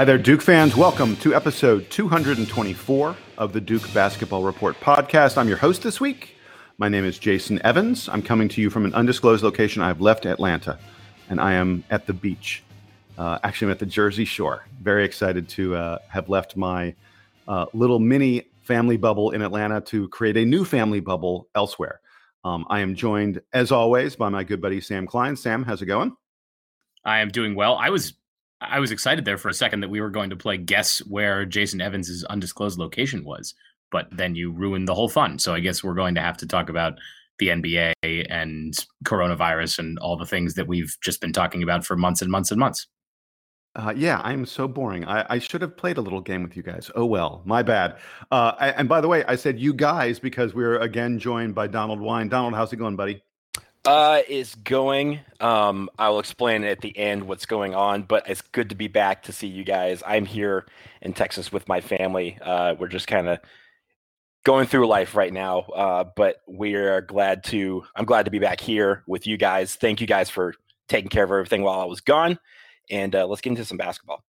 Hi there, Duke fans. Welcome to episode 224 of the Duke Basketball Report podcast. I'm your host this week. My name is Jason Evans. I'm coming to you from an undisclosed location. I've left Atlanta and I am at the beach. Uh, actually, I'm at the Jersey Shore. Very excited to uh, have left my uh, little mini family bubble in Atlanta to create a new family bubble elsewhere. Um, I am joined, as always, by my good buddy Sam Klein. Sam, how's it going? I am doing well. I was I was excited there for a second that we were going to play guess where Jason Evans's undisclosed location was, but then you ruined the whole fun. So I guess we're going to have to talk about the NBA and coronavirus and all the things that we've just been talking about for months and months and months. Uh, yeah, I'm so boring. I, I, should have played a little game with you guys. Oh well, my bad. Uh, and by the way, I said you guys because we're again joined by Donald Wine. Donald, how's it going, buddy? Uh, is going. Um, I will explain at the end what's going on, but it's good to be back to see you guys. I'm here in Texas with my family. Uh, we're just kind of going through life right now, uh, but we're glad to. I'm glad to be back here with you guys. Thank you guys for taking care of everything while I was gone, and uh, let's get into some basketball.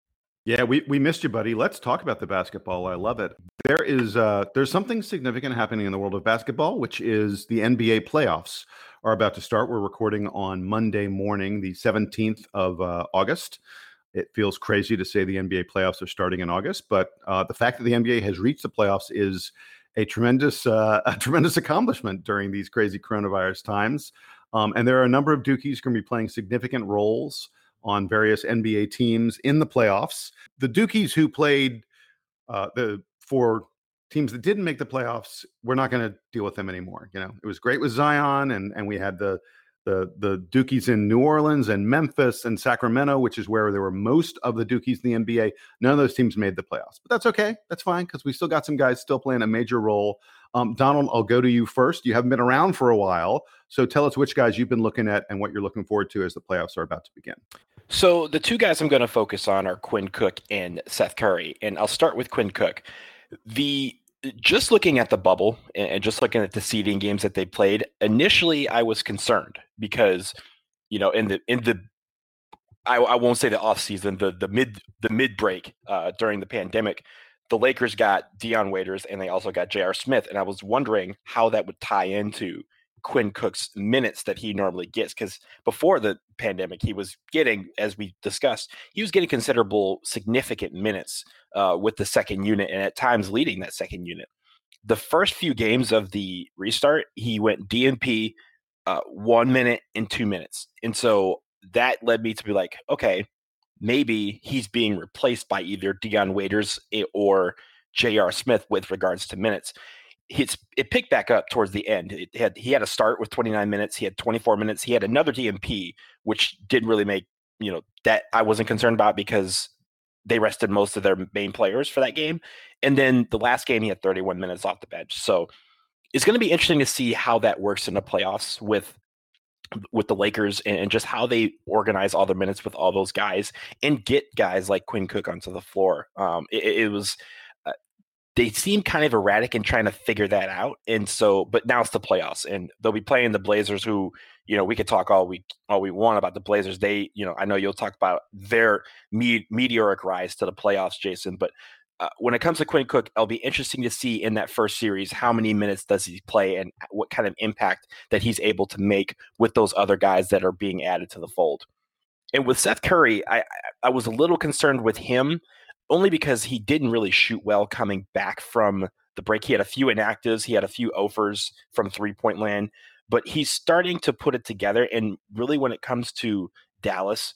Yeah, we, we missed you, buddy. Let's talk about the basketball. I love it. There is uh, there's something significant happening in the world of basketball, which is the NBA playoffs are about to start. We're recording on Monday morning, the 17th of uh, August. It feels crazy to say the NBA playoffs are starting in August, but uh, the fact that the NBA has reached the playoffs is a tremendous, uh, a tremendous accomplishment during these crazy coronavirus times. Um, and there are a number of Dukies going to be playing significant roles on various NBA teams in the playoffs. The Dukies who played uh, the for teams that didn't make the playoffs, we're not going to deal with them anymore. You know, it was great with Zion, and and we had the the the Dukies in New Orleans and Memphis and Sacramento, which is where there were most of the Dukies in the NBA. None of those teams made the playoffs, but that's okay. That's fine because we still got some guys still playing a major role. Um, Donald, I'll go to you first. You haven't been around for a while, so tell us which guys you've been looking at and what you're looking forward to as the playoffs are about to begin. So the two guys I'm going to focus on are Quinn Cook and Seth Curry, and I'll start with Quinn Cook. The just looking at the bubble and just looking at the seeding games that they played, initially I was concerned because, you know, in the in the I, I won't say the off season, the the mid the mid break uh, during the pandemic, the Lakers got Dion Waiters and they also got J.R. Smith, and I was wondering how that would tie into Quinn Cook's minutes that he normally gets because before the pandemic, he was getting, as we discussed, he was getting considerable, significant minutes uh, with the second unit and at times leading that second unit. The first few games of the restart, he went DNP uh, one minute and two minutes. And so that led me to be like, okay, maybe he's being replaced by either Dion Waiters eh, or J.R. Smith with regards to minutes it's it picked back up towards the end. It had he had a start with 29 minutes. He had 24 minutes. He had another DNP, which didn't really make you know that I wasn't concerned about because they rested most of their main players for that game. And then the last game, he had 31 minutes off the bench. So it's going to be interesting to see how that works in the playoffs with with the Lakers and, and just how they organize all their minutes with all those guys and get guys like Quinn Cook onto the floor. Um, it, it was they seem kind of erratic in trying to figure that out. And so, but now it's the playoffs, and they'll be playing the Blazers, who you know we could talk all we all we want about the Blazers. They, you know, I know you'll talk about their me- meteoric rise to the playoffs, Jason. But uh, when it comes to Quinn Cook, it'll be interesting to see in that first series how many minutes does he play and what kind of impact that he's able to make with those other guys that are being added to the fold. And with Seth Curry, I I was a little concerned with him only because he didn't really shoot well coming back from the break. He had a few inactives, he had a few offers from three point land, but he's starting to put it together. And really, when it comes to Dallas,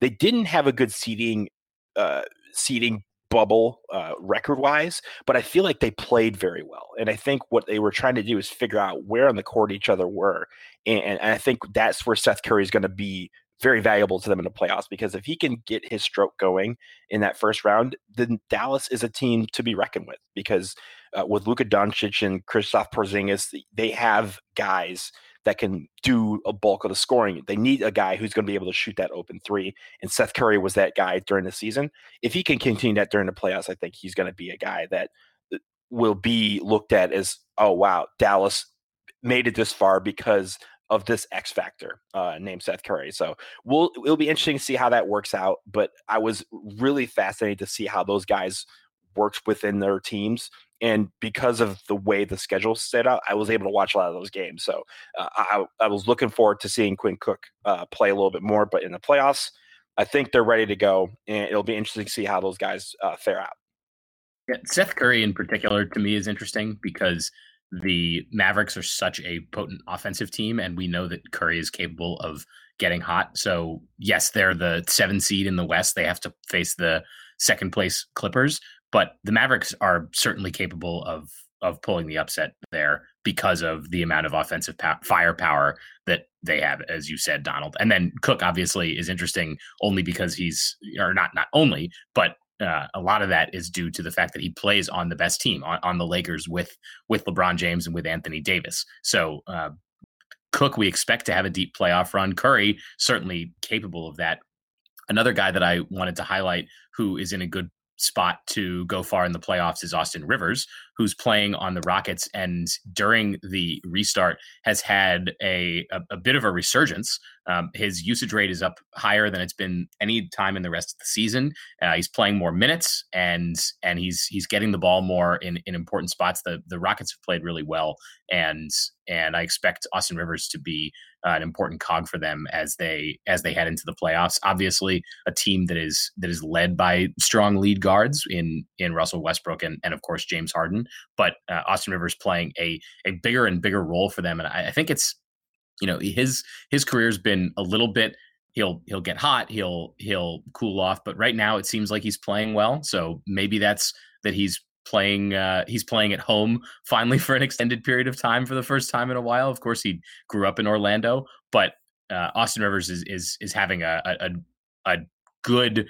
they didn't have a good seating uh, seating bubble uh, record wise, but I feel like they played very well. And I think what they were trying to do is figure out where on the court each other were. And, and I think that's where Seth Curry is going to be very valuable to them in the playoffs because if he can get his stroke going in that first round, then Dallas is a team to be reckoned with because uh, with Luka Doncic and Kristaps Porzingis, they have guys that can do a bulk of the scoring. They need a guy who's going to be able to shoot that open three. And Seth Curry was that guy during the season. If he can continue that during the playoffs, I think he's going to be a guy that uh, will be looked at as, oh, wow, Dallas made it this far because of this X factor uh, named Seth Curry. So we'll it'll be interesting to see how that works out. But I was really fascinated to see how those guys worked within their teams. And because of the way the schedule set up, I was able to watch a lot of those games. So uh, I, I, was looking forward to seeing Quinn Cook uh, play a little bit more. But in the playoffs, I think they're ready to go, and it'll be interesting to see how those guys uh, fare out. Yeah, Seth Curry in particular to me is interesting because the Mavericks are such a potent offensive team, and we know that Curry is capable of getting hot. So yes, they're the seven seed in the West. They have to face the second place Clippers, but the Mavericks are certainly capable of of pulling the upset there because of the amount of offensive firepower that they have, as you said, Donald. And then Cook obviously is interesting only because he's, or not not only, but uh, a lot of that is due to the fact that he plays on the best team on, on the Lakers with with LeBron James and with Anthony Davis. So uh, Cook, we expect to have a deep playoff run. Curry certainly capable of that. Another guy that I wanted to highlight who is in a good spot to go far in the playoffs is Austin Rivers, who's playing on the Rockets and during the restart has had a, a, a bit of a resurgence. Um, his usage rate is up higher than it's been any time in the rest of the season. Uh, he's playing more minutes and and he's he's getting the ball more in, in important spots. The the Rockets have played really well and and I expect Austin Rivers to be uh, an important cog for them as they as they head into the playoffs. Obviously, a team that is that is led by strong lead guards in in Russell Westbrook and and of course James Harden. But uh, Austin Rivers playing a a bigger and bigger role for them, and I, I think it's you know his his career's been a little bit he'll he'll get hot he'll he'll cool off but right now it seems like he's playing well so maybe that's that he's playing uh, he's playing at home finally for an extended period of time for the first time in a while. Of course, he grew up in Orlando, but uh, Austin Rivers is is is having a, a a good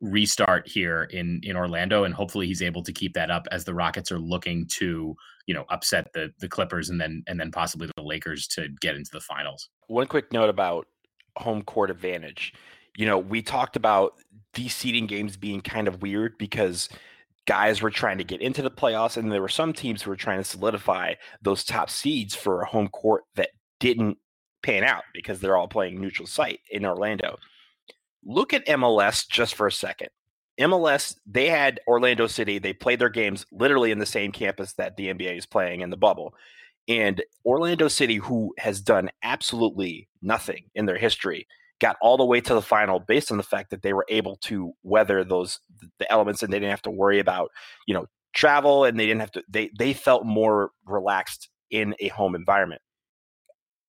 restart here in in Orlando, and hopefully he's able to keep that up as the Rockets are looking to you know upset the the Clippers and then and then possibly the Lakers to get into the finals. One quick note about home court advantage. You know, we talked about these seeding games being kind of weird because guys were trying to get into the playoffs, and there were some teams who were trying to solidify those top seeds for a home court that didn't pan out because they're all playing neutral site in Orlando. Look at MLS just for a second. MLS, they had Orlando City. They played their games literally in the same campus that the NBA is playing in the bubble. And Orlando City, who has done absolutely nothing in their history, got all the way to the final based on the fact that they were able to weather those the elements and they didn't have to worry about you know travel and they didn't have to they they felt more relaxed in a home environment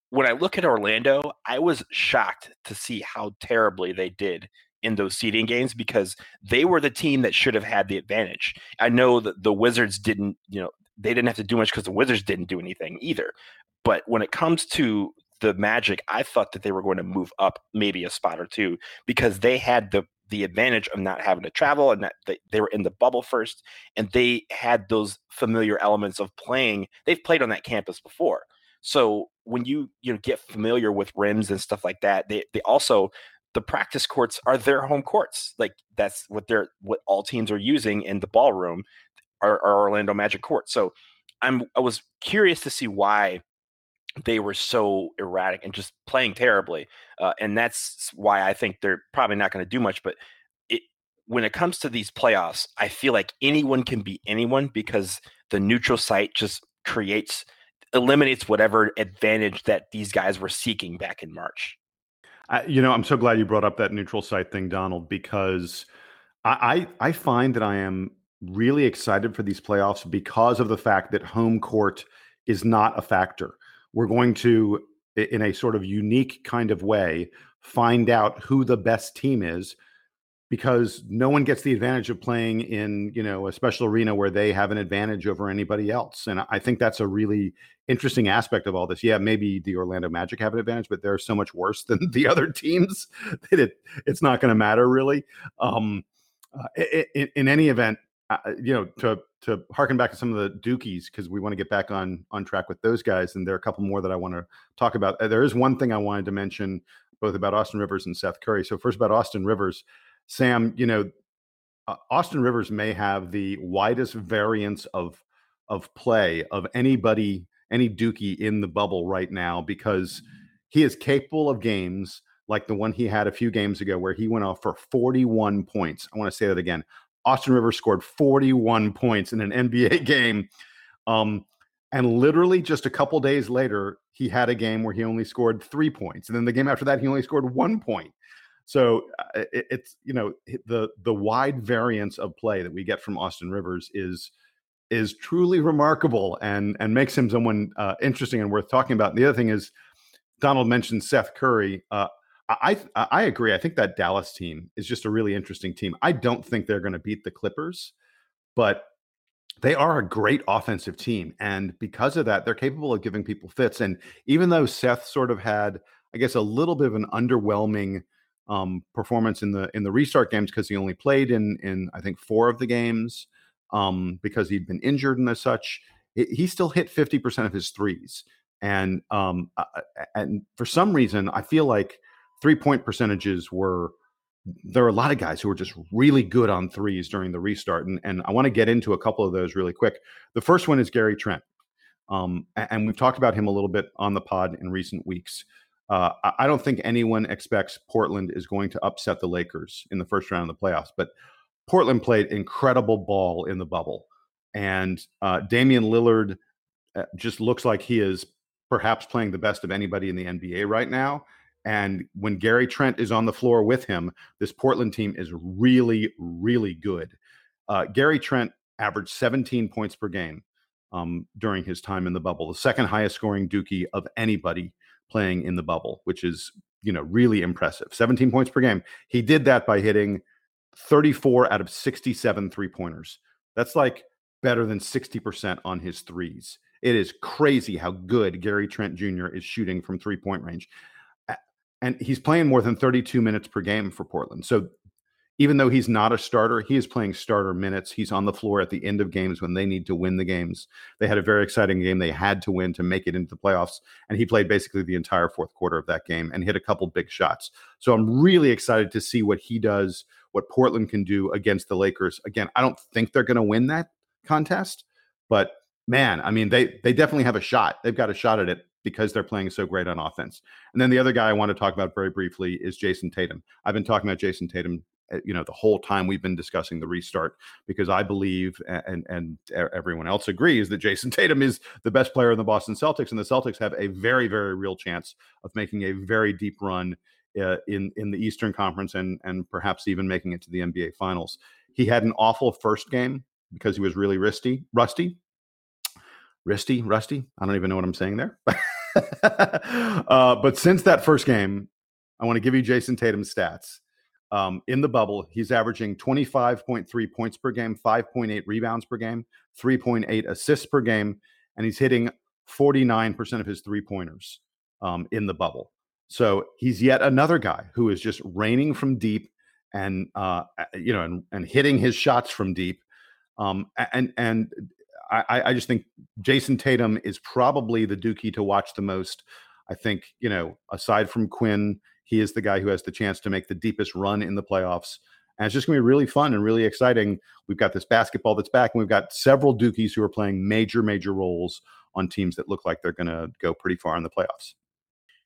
when i look at orlando i was shocked to see how terribly they did in those seeding games because they were the team that should have had the advantage i know that the wizards didn't you know they didn't have to do much because the wizards didn't do anything either but when it comes to the Magic, I thought that they were going to move up maybe a spot or two because they had the the advantage of not having to travel and that they, were in the bubble first and they had those familiar elements of playing. They've played on that campus before. So when you you know get familiar with rims and stuff like that, they they also the practice courts are their home courts. Like that's what they're what all teams are using in the ballroom are, are Orlando Magic courts. So I'm I was curious to see why they were so erratic and just playing terribly. Uh, and that's why I think they're probably not going to do much. But it, when it comes to these playoffs, I feel like anyone can beat anyone because the neutral site just creates, eliminates whatever advantage that these guys were seeking back in March. I, you know, I'm so glad you brought up that neutral site thing, Donald, because I, I, I find that I am really excited for these playoffs because of the fact that home court is not a factor. We're going to, in a sort of unique kind of way, find out who the best team is because no one gets the advantage of playing in you know a special arena where they have an advantage over anybody else and i think that's a really interesting aspect of all this. Yeah maybe the orlando magic have an advantage but they're so much worse than the other teams that it it's not going to matter really. Um, uh, in, in, any event uh, you know to to harken back to some of the dookies because we want to get back on on track with those guys and there are a couple more that i want to talk about. Uh, there is one thing i wanted to mention both about austin rivers and seth curry. So first about austin rivers. Sam, you know, uh, Austin Rivers may have the widest variance of of play of anybody, any Dookie in the bubble right now because he is capable of games like the one he had a few games ago where he went off for 41 points. I want to say that again. Austin Rivers scored 41 points in an NBA game. Um, and literally just a couple days later, he had a game where he only scored three points. And then the game after that, he only scored one point. So uh, it, it's you know the the wide variance of play that we get from Austin Rivers is is truly remarkable and and makes him someone uh, interesting and worth talking about. And the other thing is Donald mentioned Seth Curry. Uh, I I agree. I think that Dallas team is just a really interesting team. I don't think they're going to beat the Clippers, but they are a great offensive team, and because of that, they're capable of giving people fits. And even though Seth sort of had, I guess, a little bit of an underwhelming um, performance in the in the restart games because he only played in in I think four of the games um, because he'd been injured and as such. He still hit fifty percent of his threes, and um, and for some reason I feel like three point percentages were. There are a lot of guys who are just really good on threes during the restart, and and I want to get into a couple of those really quick. The first one is Gary Trent. Um, and we've talked about him a little bit on the pod in recent weeks. Uh, I don't think anyone expects Portland is going to upset the Lakers in the first round of the playoffs, but Portland played incredible ball in the bubble. And uh, Damian Lillard uh, just looks like he is perhaps playing the best of anybody in the NBA right now. And when Gary Trent is on the floor with him, this Portland team is really, really good. Uh, Gary Trent averaged 17 points per game um, during his time in the bubble, the second highest scoring Dookie of anybody playing in the bubble, which is, you know, really impressive. 17 points per game. He did that by hitting 34 out of 67 three pointers. That's like better than 60% on his threes. It is crazy how good Gary Trent Jr. is shooting from three point range. And he's playing more than 32 minutes per game for Portland. So even though he's not a starter, he is playing starter minutes. He's on the floor at the end of games when they need to win the games. They had a very exciting game they had to win to make it into the playoffs, and he played basically the entire fourth quarter of that game and hit a couple big shots. So I'm really excited to see what he does, what Portland can do against the Lakers. Again, I don't think they're going to win that contest, but man, I mean, they they definitely have a shot. They've got a shot at it because they're playing so great on offense. And then the other guy I want to talk about very briefly is Jayson Tatum. I've been talking about Jayson Tatum uh, you know the whole time we've been discussing the restart because I believe and and everyone else agrees that Jayson Tatum is the best player in the Boston Celtics and the Celtics have a very very real chance of making a very deep run uh, in in the Eastern Conference and and perhaps even making it to the NBA Finals. He had an awful first game because he was really rusty, rusty, rusty, rusty. I don't even know what I'm saying there. uh, but since that first game, I want to give you Jayson Tatum's stats. Um, in the bubble, he's averaging 25.3 points per game, 5.8 rebounds per game, 3.8 assists per game, and he's hitting 49% of his three pointers um, in the bubble. So he's yet another guy who is just raining from deep and uh, you know and, and hitting his shots from deep. Um, and and I, I just think Jayson Tatum is probably the Dookie to watch the most. I think you know aside from Quinn he is the guy who has the chance to make the deepest run in the playoffs. And it's just going to be really fun and really exciting. We've got this basketball that's back, and we've got several Dookies who are playing major, major roles on teams that look like they're going to go pretty far in the playoffs.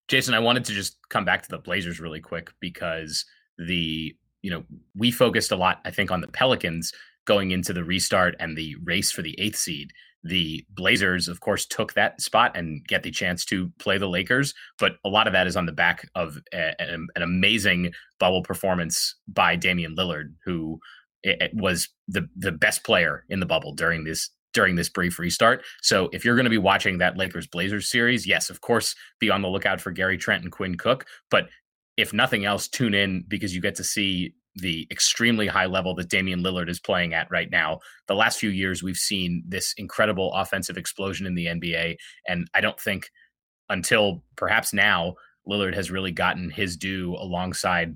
Jason, I wanted to just come back to the Blazers really quick because the, you know, we focused a lot, I think, on the Pelicans going into the restart and the race for the eighth seed the Blazers, of course, took that spot and get the chance to play the Lakers. But a lot of that is on the back of a, an, an amazing bubble performance by Damian Lillard, who it, it was the the best player in the bubble during this during this brief restart. So if you're going to be watching that Lakers Blazers series, yes, of course, be on the lookout for Gary Trent and Quinn Cook. But if nothing else, tune in because you get to see the extremely high level that Damian Lillard is playing at right now. The last few years, we've seen this incredible offensive explosion in the NBA. And I don't think until perhaps now, Lillard has really gotten his due alongside,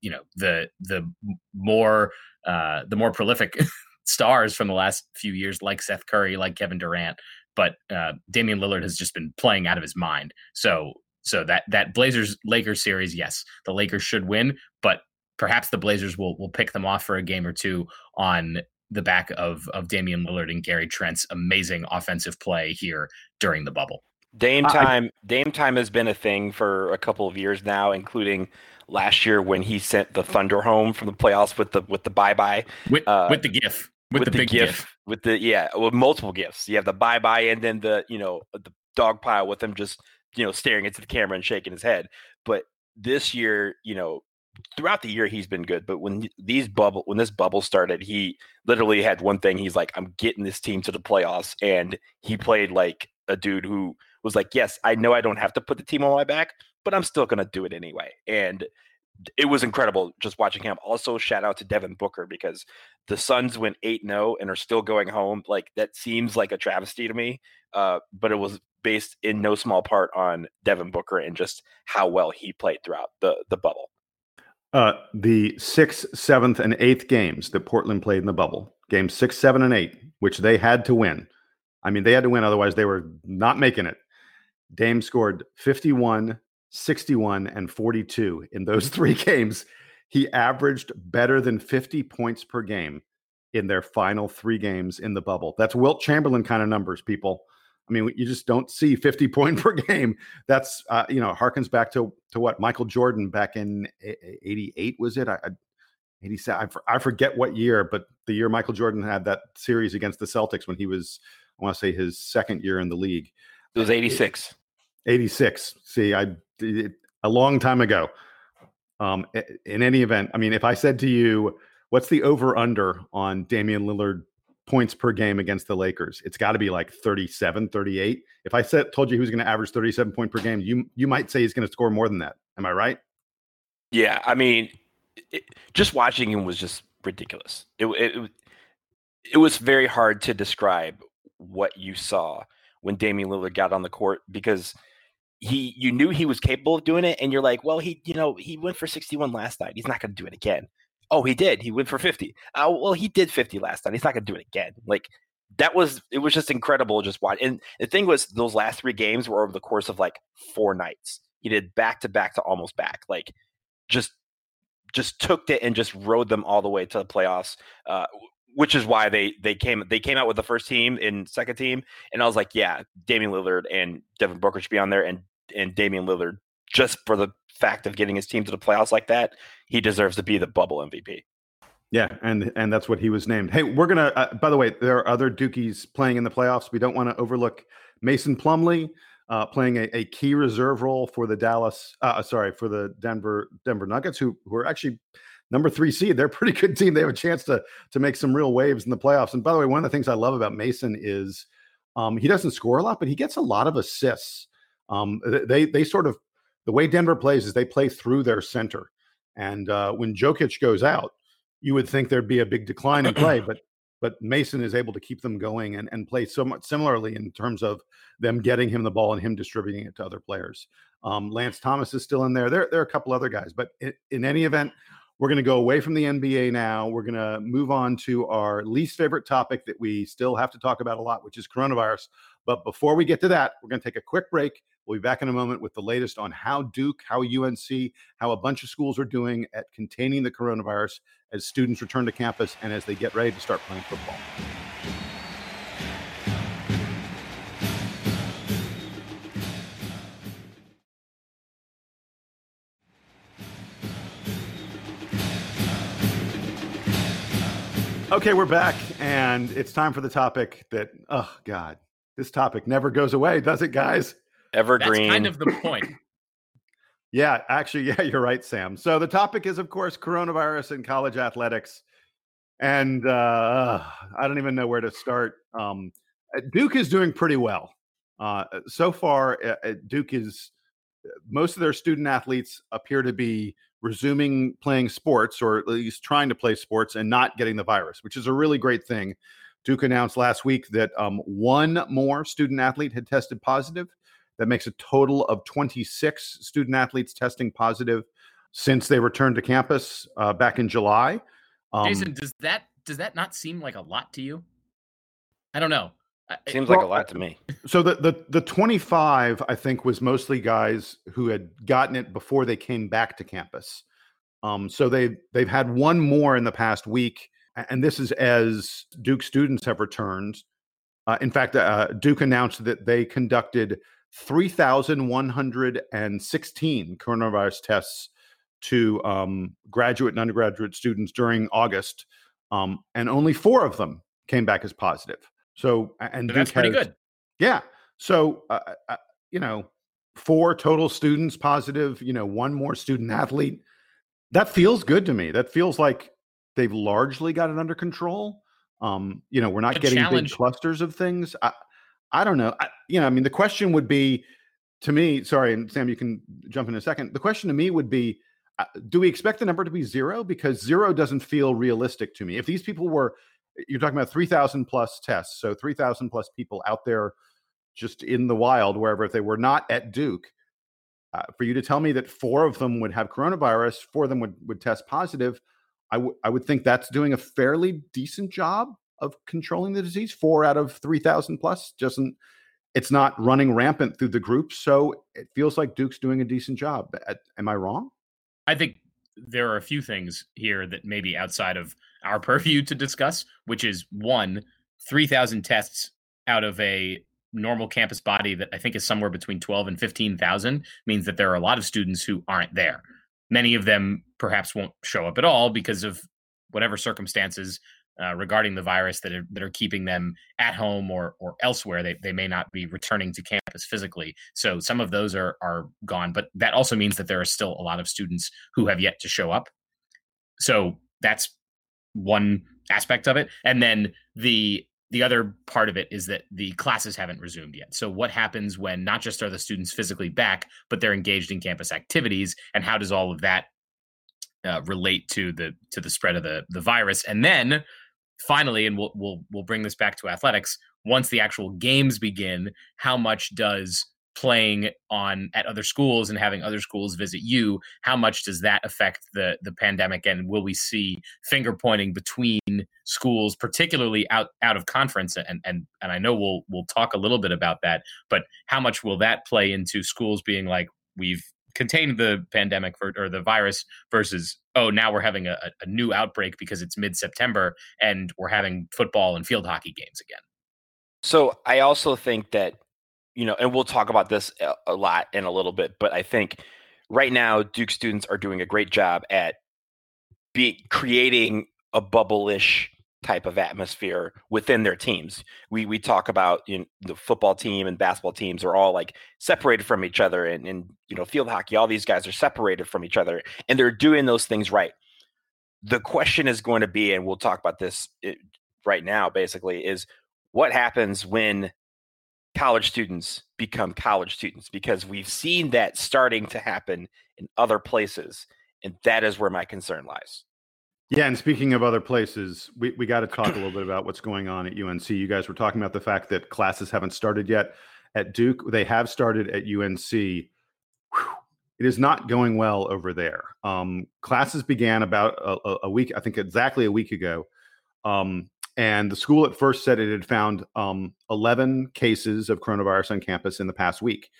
you know, the the more uh, the more prolific stars from the last few years, like Seth Curry, like Kevin Durant. But uh, Damian Lillard has just been playing out of his mind. So so that that Blazers Lakers series, yes, the Lakers should win, but perhaps the Blazers will will pick them off for a game or two on the back of of Damian Lillard and Gary Trent's amazing offensive play here during the bubble. Dame time, I, Dame time has been a thing for a couple of years now, including last year when he sent the Thunder home from the playoffs with the with the bye bye with uh, with the GIF with, with the, the, big GIF, GIF, with the yeah with multiple gifts. You have the bye bye and then the you know the dog pile with him just you know staring into the camera and shaking his head. But this year, you know, throughout the year he's been good. But when these bubble when this bubble started, he literally had one thing. He's like, I'm getting this team to the playoffs, and he played like a dude who was like, yes, I know I don't have to put the team on my back, but I'm still gonna do it anyway. And it was incredible just watching him. Also, shout out to Devin Booker because the Suns went 8 0 and are still going home. Like, that seems like a travesty to me. Uh, but it was based in no small part on Devin Booker and just how well he played throughout the, the bubble. Uh, the sixth, seventh, and eighth games that Portland played in the bubble, games six, seven, and eight, which they had to win. I mean, they had to win, otherwise, they were not making it. Dame scored 51, 61, and 42 in those three games. He averaged better than 50 points per game in their final three games in the bubble. That's Wilt Chamberlain kind of numbers, people. I mean, you just don't see 50 point per game. That's uh, you know harkens back to to what Michael Jordan back in '88 was it? I, I 87. I, forget what year, but the year Michael Jordan had that series against the Celtics when he was, I want to say, his second year in the league. It was 86. 86. See, I a long time ago. Um, in any event, I mean, if I said to you, what's the over under on Damian Lillard points per game against the Lakers, it's got to be like 37, 38. If I said told you he was going to average 37 point per game, you you might say he's going to score more than that. Am I right? Yeah, I mean, it, just watching him was just ridiculous. It, it it was very hard to describe what you saw when Damian Lillard got on the court because – he you knew he was capable of doing it and you're like well he you know he went for 61 last night. He's not going to do it again. Oh he did. He went for 50 oh well he did 50 last night. He's not going to do it again. Like that was it was just incredible just watch. And the thing was those last three games were over the course of like four nights. He did back to back to almost back. Like just just took it and just rode them all the way to the playoffs uh, which is why they they came they came out with the first team and second team, and I was like, yeah, Damian Lillard and Devin Booker should be on there, and and Damian Lillard just for the fact of getting his team to the playoffs like that, he deserves to be the bubble MVP. Yeah, and and that's what he was named. Hey, we're gonna. Uh, by the way, there are other Dukies playing in the playoffs. We don't want to overlook Mason Plumlee uh, playing a, a, key reserve role for the Dallas. Uh, sorry, for the Denver Denver Nuggets, who who are actually number three seed. They're a pretty good team. They have a chance to to make some real waves in the playoffs. And by the way, one of the things I love about Mason is um, he doesn't score a lot, but he gets a lot of assists. Um, they they sort of the way Denver plays is they play through their center, and uh, when Jokic goes out, you would think there'd be a big decline in play, but but Mason is able to keep them going and, and play somewhat similarly in terms of them getting him the ball and him distributing it to other players. Um, Lance Thomas is still in there. There, there are a couple other guys, but in, in any event, we're going to go away from the NBA now. We're going to move on to our least favorite topic that we still have to talk about a lot, which is coronavirus. But before we get to that, we're going to take a quick break. We'll be back in a moment with the latest on how Duke, how UNC, how a bunch of schools are doing at containing the coronavirus as students return to campus and as they get ready to start playing football. Okay, we're back, and it's time for the topic that, oh God, this topic never goes away, does it, guys? Evergreen. That's kind of the point. yeah, actually, yeah, you're right, Sam. So the topic is, of course, coronavirus and college athletics. and uh, I don't even know where to start. Um, uh, Duke is doing pretty well uh, so far. Uh, Duke is most of their student athletes appear to be resuming playing sports or at least trying to play sports and not getting the virus, which is a really great thing. Duke announced last week that um, one more student athlete had tested positive. That makes a total of 26 student athletes testing positive since they returned to campus uh, back in July. Um, Jason, does that does that not seem like a lot to you? I don't know. Seems well, like a lot to me. So the, the the 25, I think, was mostly guys who had gotten it before they came back to campus. Um, so they they've had one more in the past week, and this is as Duke students have returned. Uh, in fact, uh, Duke announced that they conducted 3,116 coronavirus tests to um, graduate and undergraduate students during August, um, and only four of them came back as positive. So and so that's pretty good. Yeah. So uh, uh, uh, you know, four total students positive. You know, one more student athlete. That feels good to me. That feels like they've largely got it under control. Um, you know, we're not getting challenge. big clusters of things. I, I don't know. I, you know, I mean, the question would be to me. Sorry, and Sam, you can jump in a second. The question to me would be. Uh, do we expect the number to be zero? Because zero doesn't feel realistic to me. If these people were you're talking about 3000 plus tests so 3000 plus people out there just in the wild wherever if they were not at duke uh, for you to tell me that four of them would have coronavirus four of them would, would test positive I, w- I would think that's doing a fairly decent job of controlling the disease. Four out of 3000 plus doesn't it's not running rampant through the group so it feels like duke's doing a decent job. Am i wrong? I think there are a few things here that maybe outside of our purview to discuss, which is one, 3,000 tests out of a normal campus body that I think is somewhere between 12 and 15,000 means that there are a lot of students who aren't there. Many of them perhaps won't show up at all because of whatever circumstances uh, regarding the virus that are, that are keeping them at home or or elsewhere. They, they may not be returning to campus physically. So some of those are are gone. But that also means that there are still a lot of students who have yet to show up. So that's one aspect of it. And then the the other part of it is that the classes haven't resumed yet. So what happens when not just are the students physically back, but they're engaged in campus activities, and how does all of that uh, relate to the to the spread of the the virus? And then finally, and we'll we'll we'll bring this back to athletics. Once the actual games begin, how much does playing on at other schools and having other schools visit you how much does that affect the the pandemic? And will we see finger pointing between schools particularly out out of conference? And and and I know we'll we'll talk a little bit about that but how much will that play into schools being like we've contained the pandemic for, or the virus versus oh now we're having a, a new outbreak because it's mid-september and we're having football and field hockey games again so i also think that you know, and we'll talk about this a lot in a little bit, but I think right now Duke students are doing a great job at be creating a bubble-ish type of atmosphere within their teams. We we talk about you know, the football team and basketball teams are all like separated from each other, and, and you know field hockey, all these guys are separated from each other, and they're doing those things right. The question is going to be, and we'll talk about this eh, right now, basically, is what happens when college students become college students because we've seen that starting to happen in other places. And that is where my concern lies. Yeah, and speaking of other places, we, we got to talk a little bit about what's going on at UNC. You guys were talking about the fact that classes haven't started yet. At Duke, they have started at UNC. Whew, it is not going well over there. Um, classes began about a, a, week, I think exactly a week ago. Um, and the school at first said it had found um, 11 cases of coronavirus on campus in the past week.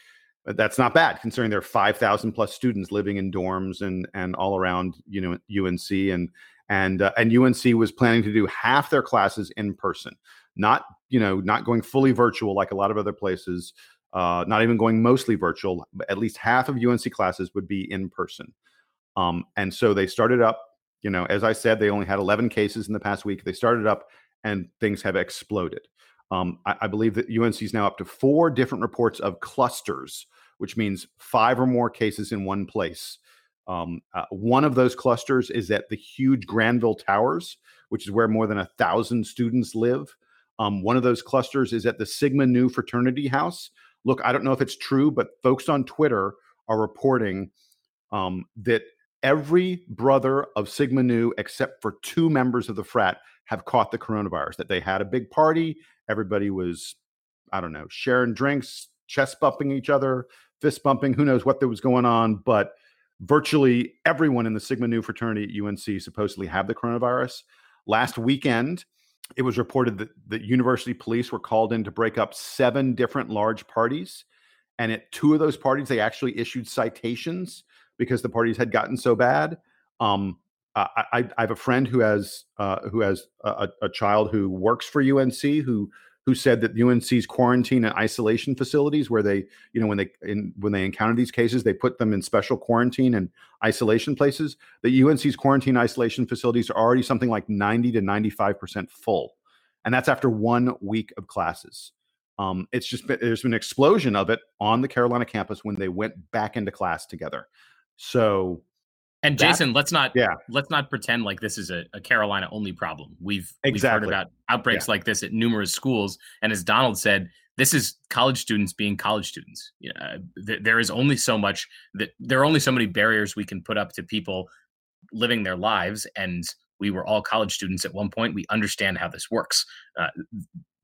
But that's not bad considering there are 5,000 plus students living in dorms and and all around you know UNC and and uh, and UNC was planning to do half their classes in person, not you know not going fully virtual like a lot of other places, uh, not even going mostly virtual. But at least half of UNC classes would be in person, um, and so they started up. You know, as I said, they only had 11 cases in the past week. They started up and things have exploded. Um, I, I, believe that UNC is now up to four different reports of clusters, which means five or more cases in one place. Um, uh, one of those clusters is at the huge Granville Towers, which is where more than a thousand students live. Um, one of those clusters is at the Sigma Nu Fraternity House. Look, I don't know if it's true, but folks on Twitter are reporting um, that every brother of Sigma Nu, except for two members of the frat, have caught the coronavirus. That they had a big party, everybody was, I don't know, sharing drinks, chest bumping each other, fist bumping. Who knows what there was going on, but virtually everyone in the Sigma Nu fraternity at UNC supposedly have the coronavirus. Last weekend, it was reported that the university police were called in to break up seven different large parties. And at two of those parties, they actually issued citations because the parties had gotten so bad. Um, I, I, have a friend who has uh, who has a, a, child who works for UNC who who said that UNC's quarantine and isolation facilities, where they you know when they in, when they encounter these cases, they put them in special quarantine and isolation places. The UNC's quarantine isolation facilities are already something like ninety to ninety five percent full, and that's after one week of classes. Um, it's just been, there's been an explosion of it on the Carolina campus when they went back into class together. So and Jason, let's not yeah. let's not pretend like this is a, a Carolina only problem. We've exactly. we've heard about outbreaks yeah. like this at numerous schools, and as Donald said, this is college students being college students. Uh, th- there is only so much that there are only so many barriers we can put up to people living their lives, and we were all college students at one point. We understand how this works. Uh,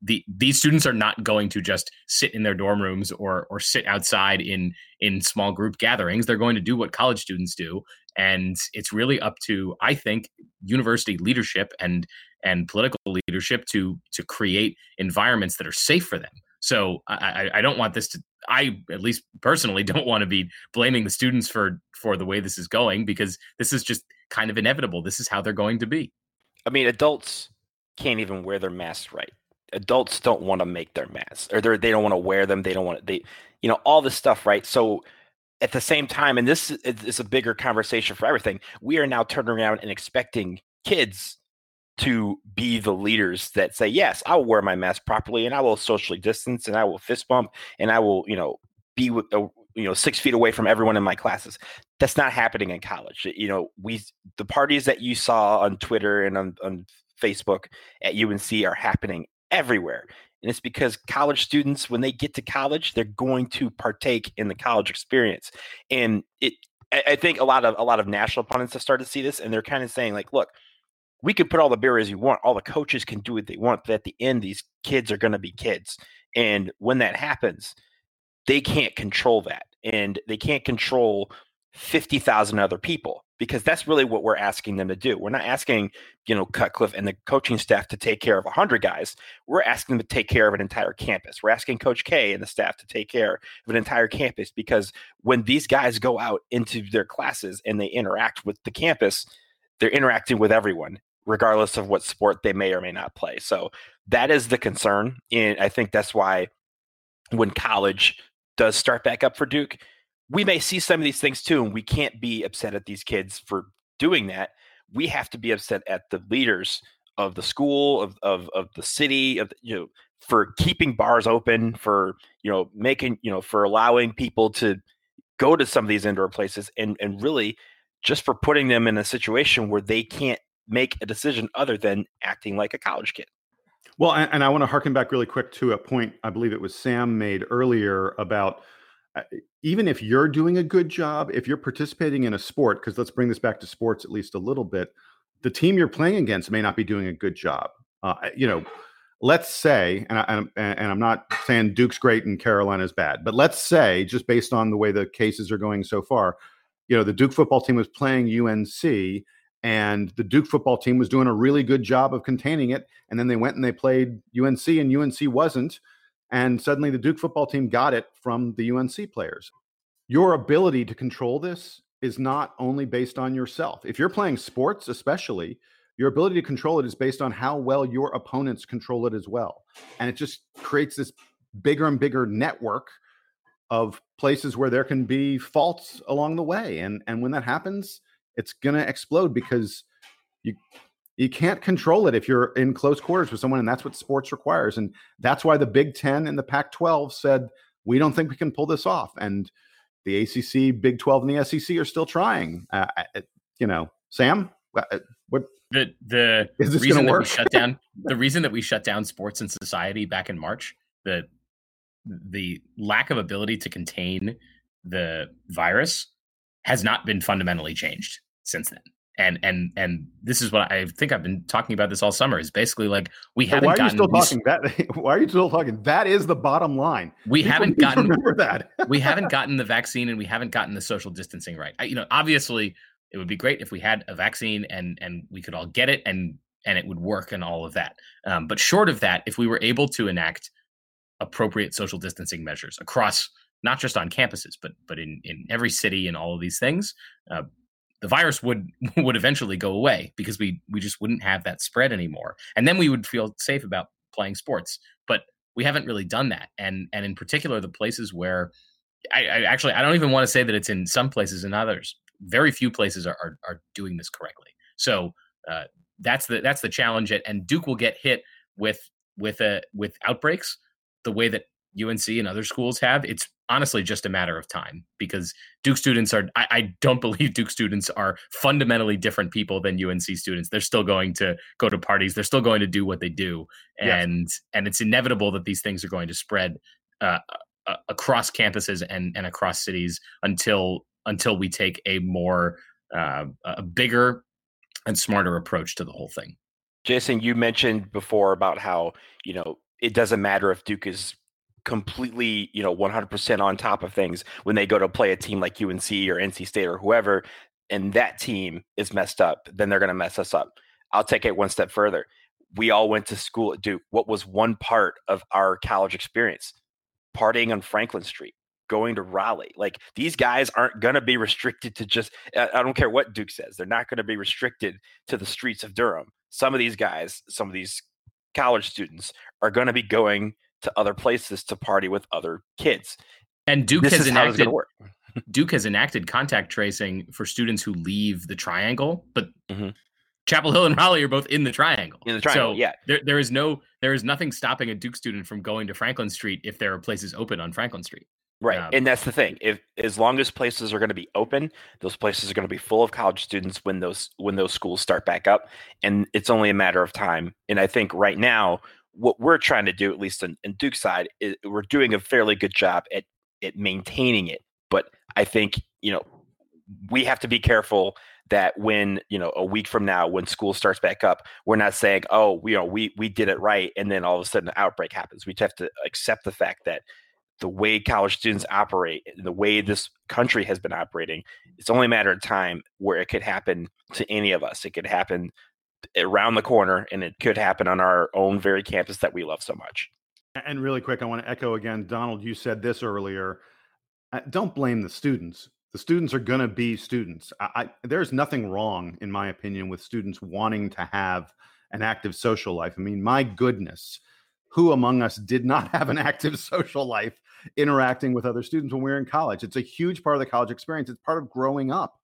the these students are not going to just sit in their dorm rooms or or sit outside in in small group gatherings they're going to do what college students do and it's really up to i think university leadership and and political leadership to to create environments that are safe for them. So i i don't want this to i at least personally don't want to be blaming the students for for the way this is going because this is just kind of inevitable. This is how they're going to be. I mean adults can't even wear their masks right. Adults don't want to make their masks or they they don't want to wear them they don't want to, they you know all this stuff right? So at the same time and this is a bigger conversation for everything we are now turning around and expecting kids to be the leaders that say yes i will wear my mask properly and i will socially distance and i will fist bump and i will you know be with uh, you know six feet away from everyone in my classes that's not happening in college you know we the parties that you saw on twitter and on, on facebook at unc are happening everywhere. And it's because college students, when they get to college, they're going to partake in the college experience. And it I think a lot of a lot of national pundits have started to see this and they're kind of saying, like, look, we can put all the barriers you want, all the coaches can do what they want, but at the end, these kids are gonna be kids. And when that happens, they can't control that. And they can't control 50,000 other people because that's really what we're asking them to do. We're not asking, you know, Cutcliffe and the coaching staff to take care of 100 guys. We're asking them to take care of an entire campus. We're asking Coach K and the staff to take care of an entire campus because when these guys go out into their classes and they interact with the campus, they're interacting with everyone regardless of what sport they may or may not play. So that is the concern and I think that's why when college does start back up for Duke, we may see some of these things too, and we can't be upset at these kids for doing that. We have to be upset at the leaders of the school, of of of the city, of you know, for keeping bars open, for you know, making you know, for allowing people to go to some of these indoor places, and and really just for putting them in a situation where they can't make a decision other than acting like a college kid. Well, and, and I want to harken back really quick to a point I believe it was Sam made earlier about even if you're doing a good job, if you're participating in a sport, because let's bring this back to sports at least a little bit, the team you're playing against may not be doing a good job. Uh, you know, let's say, and, I, and I'm not saying Duke's great and Carolina's bad, but let's say, just based on the way the cases are going so far, you know, the Duke football team was playing UNC and the Duke football team was doing a really good job of containing it. And then they went and they played UNC and UNC wasn't. And suddenly the Duke football team got it from the UNC players. Your ability to control this is not only based on yourself. If you're playing sports, especially, your ability to control it is based on how well your opponents control it as well. And it just creates this bigger and bigger network of places where there can be faults along the way. And and when that happens, it's gonna explode because you you can't control it if you're in close quarters with someone, and that's what sports requires. And that's why the Big Ten and the Pac 12 said, we don't think we can pull this off. And, the ACC, Big 12, and the SEC are still trying. Uh, you know, Sam, uh, what the the reason that we shut down the reason that we shut down sports and society back in March, the the lack of ability to contain the virus has not been fundamentally changed since then. And and and this is what I think I've been talking about this all summer is basically like we haven't. Why are you still talking that? Why are you still talking? That is the bottom line. We People haven't gotten remember that. we haven't gotten the vaccine and we haven't gotten the social distancing right. I, you know, obviously, it would be great if we had a vaccine and and we could all get it and and it would work and all of that. Um, but short of that, if we were able to enact appropriate social distancing measures across not just on campuses, but but in in every city and all of these things, uh, the virus would would eventually go away because we we just wouldn't have that spread anymore, and then we would feel safe about playing sports. But we haven't really done that, and and in particular, the places where I, I actually I don't even want to say that it's in some places and others. Very few places are are, are doing this correctly. So uh, that's the that's the challenge, and Duke will get hit with with a with outbreaks the way that UNC and other schools have, it's honestly just a matter of time because Duke students are, I, I, don't believe Duke students are fundamentally different people than UNC students. They're still going to go to parties. They're still going to do what they do. And, yes. and it's inevitable that these things are going to spread uh, uh, across campuses and, and across cities until, until we take a more, uh, a bigger and smarter approach to the whole thing. Jason, you mentioned before about how, you know, it doesn't matter if Duke is completely, you know, 100% on top of things when they go to play a team like UNC or NC State or whoever, and that team is messed up, then they're going to mess us up. I'll take it one step further. We all went to school at Duke. What was one part of our college experience? Partying on Franklin Street, going to Raleigh. Like these guys aren't going to be restricted to just, I don't care what Duke says, they're not going to be restricted to the streets of Durham. Some of these guys, some of these college students are going to be going to other places to party with other kids. And Duke this has enacted Duke has enacted contact tracing for students who leave the triangle, but mm-hmm. Chapel Hill and Raleigh are both in the triangle. In the triangle, so yeah. There, there is no, there is nothing stopping a Duke student from going to Franklin Street if there are places open on Franklin Street. Right, um, and that's the thing. If as long as places are going to be open, those places are going to be full of college students when those when those schools start back up, and it's only a matter of time. And I think right now what we're trying to do, at least in, in Duke's side, is we're doing a fairly good job at at maintaining it. But I think you know we have to be careful that when you know a week from now when school starts back up we're not saying oh you know we we did it right and then all of a sudden an outbreak happens we have to accept the fact that the way college students operate and the way this country has been operating it's only a matter of time where it could happen to any of us it could happen around the corner and it could happen on our own very campus that we love so much. And really quick, I want to echo again, Donald, you said this earlier. Uh, don't blame the students. The students are going to be students. I, I, there's nothing wrong, in my opinion, with students wanting to have an active social life. I mean, my goodness, who among us did not have an active social life interacting with other students when we were in college? It's a huge part of the college experience. It's part of growing up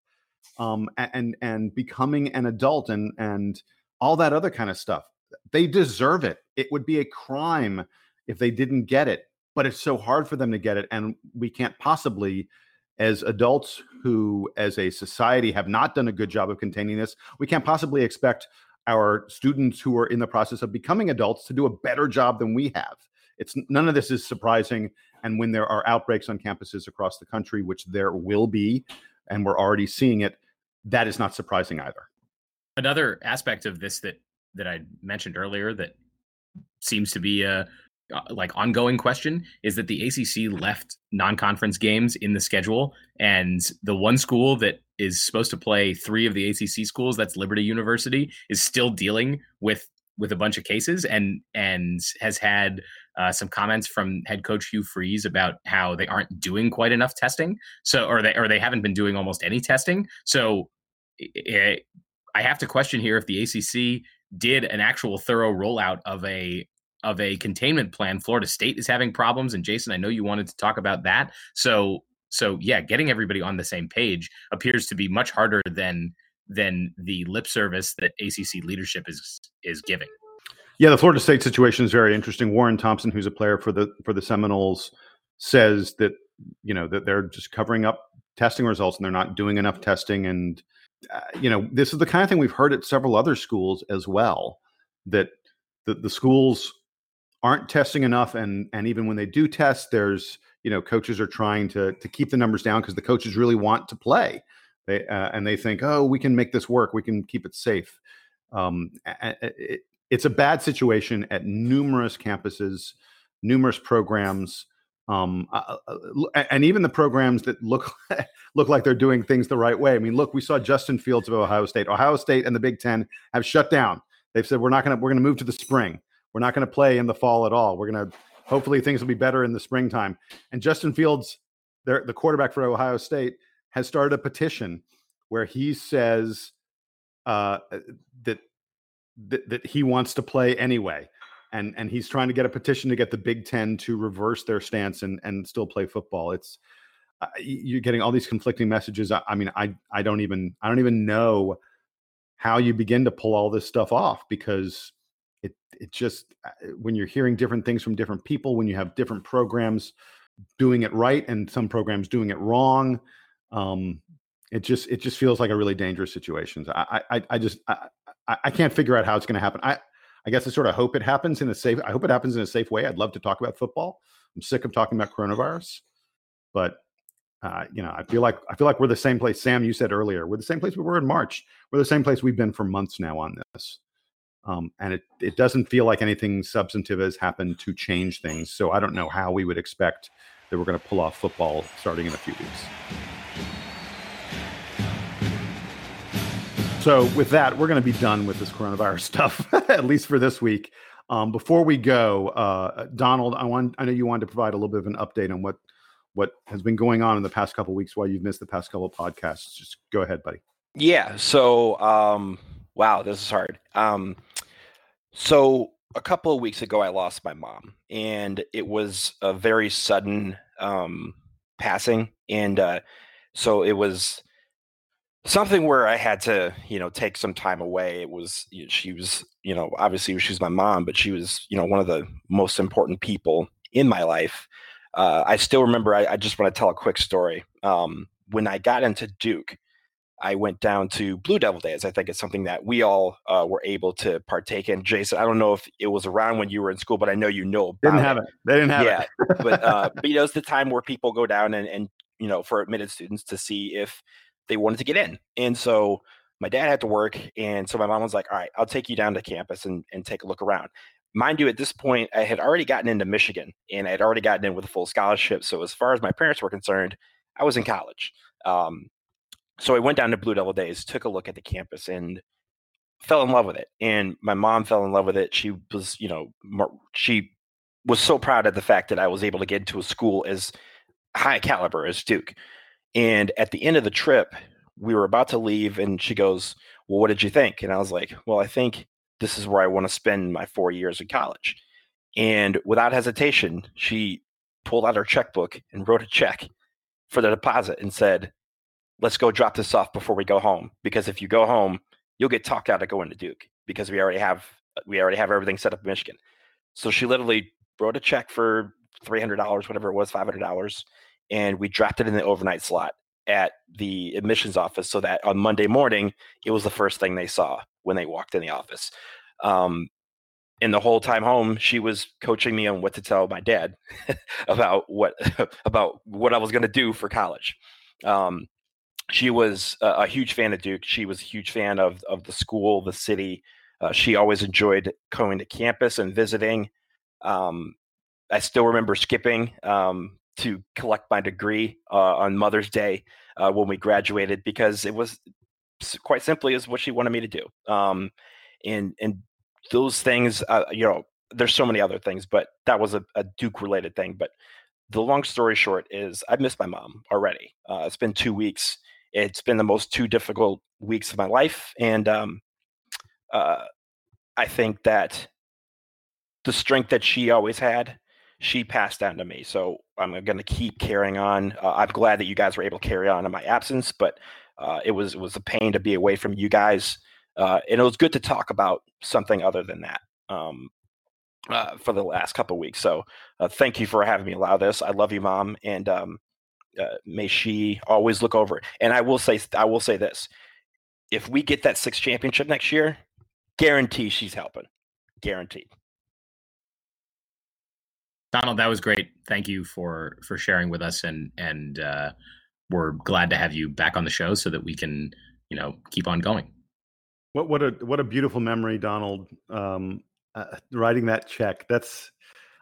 um, and and becoming an adult and and all that other kind of stuff. They deserve it. It would be a crime if they didn't get it, but it's so hard for them to get it, and we can't possibly, as adults who, as a society, have not done a good job of containing this, we can't possibly expect our students who are in the process of becoming adults to do a better job than we have. It's none of this is surprising. And when there are outbreaks on campuses across the country, which there will be, and we're already seeing it, that is not surprising either. Another aspect of this that that I mentioned earlier that seems to be a uh, like ongoing question is that the ACC left non-conference games in the schedule and the one school that is supposed to play 3 of the ACC schools that's Liberty University is still dealing with with a bunch of cases and and has had uh, some comments from head coach Hugh Freeze about how they aren't doing quite enough testing. So, or they or they haven't been doing almost any testing. So, it, I have to question here if the ACC did an actual thorough rollout of a of a containment plan. Florida State is having problems, and Jason, I know you wanted to talk about that. So, so yeah, getting everybody on the same page appears to be much harder than than the lip service that ACC leadership is is giving. Yeah, the Florida State situation is very interesting. Warren Thompson, who's a player for the for the Seminoles, says that you know that they're just covering up testing results and they're not doing enough testing and uh, you know this is the kind of thing we've heard at several other schools as well that the, the schools aren't testing enough and and even when they do test there's you know coaches are trying to to keep the numbers down because the coaches really want to play they uh, and they think oh we can make this work we can keep it safe um, it, it's a bad situation at numerous campuses numerous programs um, uh, uh and even the programs that look look like they're doing things the right way. I mean, look, we saw Justin Fields of Ohio State. Ohio State and the Big Ten have shut down. They've said we're not going to we're going to move to the spring. We're not going to play in the fall at all. We're going to hopefully things will be better in the springtime. And Justin Fields, the quarterback for Ohio State, has started a petition where he says uh, that, that that he wants to play anyway and and he's trying to get a petition to get the Big Ten to reverse their stance and and still play football. It's uh, you're getting all these conflicting messages. I, I, mean, I I don't even I don't even know how you begin to pull all this stuff off because it it just uh, when you're hearing different things from different people, when you have different programs doing it right and some programs doing it wrong. Um, it just it just feels like a really dangerous situation. I I, I just I, I can't figure out how it's going to happen. I I guess I sort of hope it happens in a safe. I hope it happens in a safe way. I'd love to talk about football. I'm sick of talking about coronavirus, but uh, you know, I feel like I feel like we're the same place. Sam, you said earlier, we're the same place we were in March. We're the same place we've been for months now on this, um, and it it doesn't feel like anything substantive has happened to change things. So I don't know how we would expect that we're going to pull off football starting in a few weeks. So with that, we're going to be done with this coronavirus stuff, at least for this week. Um, before we go, uh, Donald, I want I know you wanted to provide a little bit of an update on what what has been going on in the past couple weeks while you've missed the past couple of podcasts. Just go ahead, buddy. Yeah. So, um, wow, this is hard. Um, so a couple of weeks ago, I lost my mom, and it was a very sudden um, passing, and uh, so it was something where I had to, you know, take some time away. It was you know, she was, you know, obviously she was my mom, but she was, you know, one of the most important people in my life. Uh, I still remember. I, I, just want to tell a quick story. Um, when I got into Duke, I went down to Blue Devil Days. I think it's something that we all uh, were able to partake in. Jason, I don't know if it was around when you were in school, but I know you know. didn't have it. it. They didn't have yeah, it. but uh, but you know, it's the time where people go down and, and you know for admitted students to see if they wanted to get in. And so my dad had to work. And so my mom was like, all right, I'll take you down to campus and, and take a look around. Mind you, at this point, I had already gotten into Michigan and I had already gotten in with a full scholarship. So as far as my parents were concerned, I was in college. Um, so I went down to Blue Devil Days, took a look at the campus, and fell in love with it. And my mom fell in love with it. She was, you know, she was so proud of the fact that I was able to get into a school as high caliber as Duke. And at the end of the trip, we were about to leave, and she goes, Well, what did you think? And I was like, Well, I think this is where I want to spend my four years in college. And without hesitation, she pulled out her checkbook and wrote a check for the deposit and said, Let's go drop this off before we go home. Because if you go home, you'll get talked out of going to Duke because we already have we already have everything set up in Michigan. So she literally wrote a check for three hundred dollars, whatever it was, five hundred dollars, and we it in the overnight slot at the admissions office so that on Monday morning it was the first thing they saw when they walked in the office. Um, and the whole time home, she was coaching me on what to tell my dad about what about what I was going to do for college. Um, she was a, a, huge fan of Duke. She was a huge fan of of the school, the city. Uh, she always enjoyed going to campus and visiting. Um, I still remember skipping um, to collect my degree uh, on Mother's Day uh, when we graduated because it was quite simply is what she wanted me to do. Um, and and those things, uh, you know, there's so many other things, but that was a, a Duke related thing. But the long story short is I've missed my mom already. Uh, it's been two weeks. It's been the most two difficult weeks of my life, and um, uh, I think that the strength that she always had she passed down to me. So I'm going to keep carrying on. Uh, I'm glad that you guys were able to carry on in my absence, but uh, it was it was a pain to be away from you guys, uh, and it was good to talk about something other than that um, uh, for the last couple weeks. So uh, thank you for having me allow this. I love you, mom, and um, uh, may she always look over. And I will say, I will say this: if we get that sixth championship next year, guarantee she's helping. Guaranteed. Donald, that was great. Thank you for for sharing with us, and and uh, we're glad to have you back on the show so that we can, you know, keep on going. What what a what a beautiful memory, Donald. Um, uh, writing that check. That's,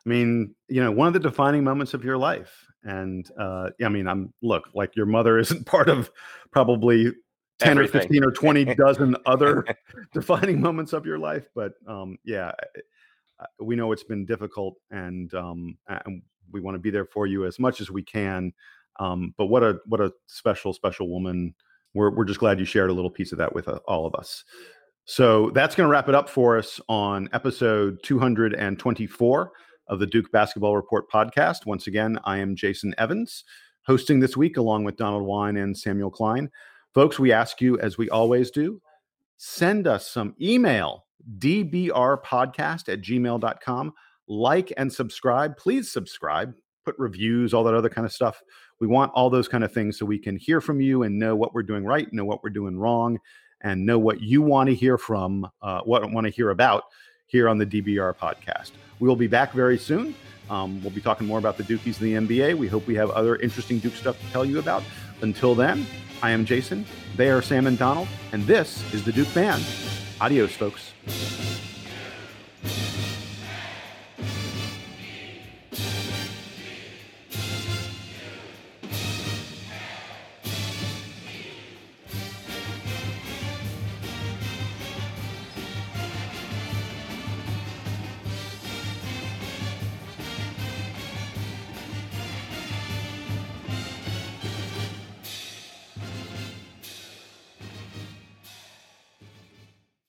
I mean, you know, one of the defining moments of your life. And uh, I mean, I'm look like your mother isn't part of probably 10 Everything. or 15 or 20 dozen other defining moments of your life. But um, yeah, we know it's been difficult and, um, and we want to be there for you as much as we can. Um, but what a, what a special, special woman. We're, we're just glad you shared a little piece of that with uh, all of us. So that's going to wrap it up for us on episode 224 of the Duke Basketball Report podcast. Once again, I am Jason Evans, hosting this week along with Donald Wine and Samuel Klein. Folks, we ask you, as we always do, send us some email, dbrpodcast at gmail.com. Like and subscribe. Please subscribe, put reviews, all that other kind of stuff. We want all those kind of things so we can hear from you and know what we're doing right, know what we're doing wrong, and know what you want to hear from, uh, what want to hear about here on the DBR podcast. We will be back very soon. Um, we'll be talking more about the Dukies in the NBA. We hope we have other interesting Duke stuff to tell you about. Until then, I am Jason. They are Sam and Donald, and this is the Duke Band. Adios, folks.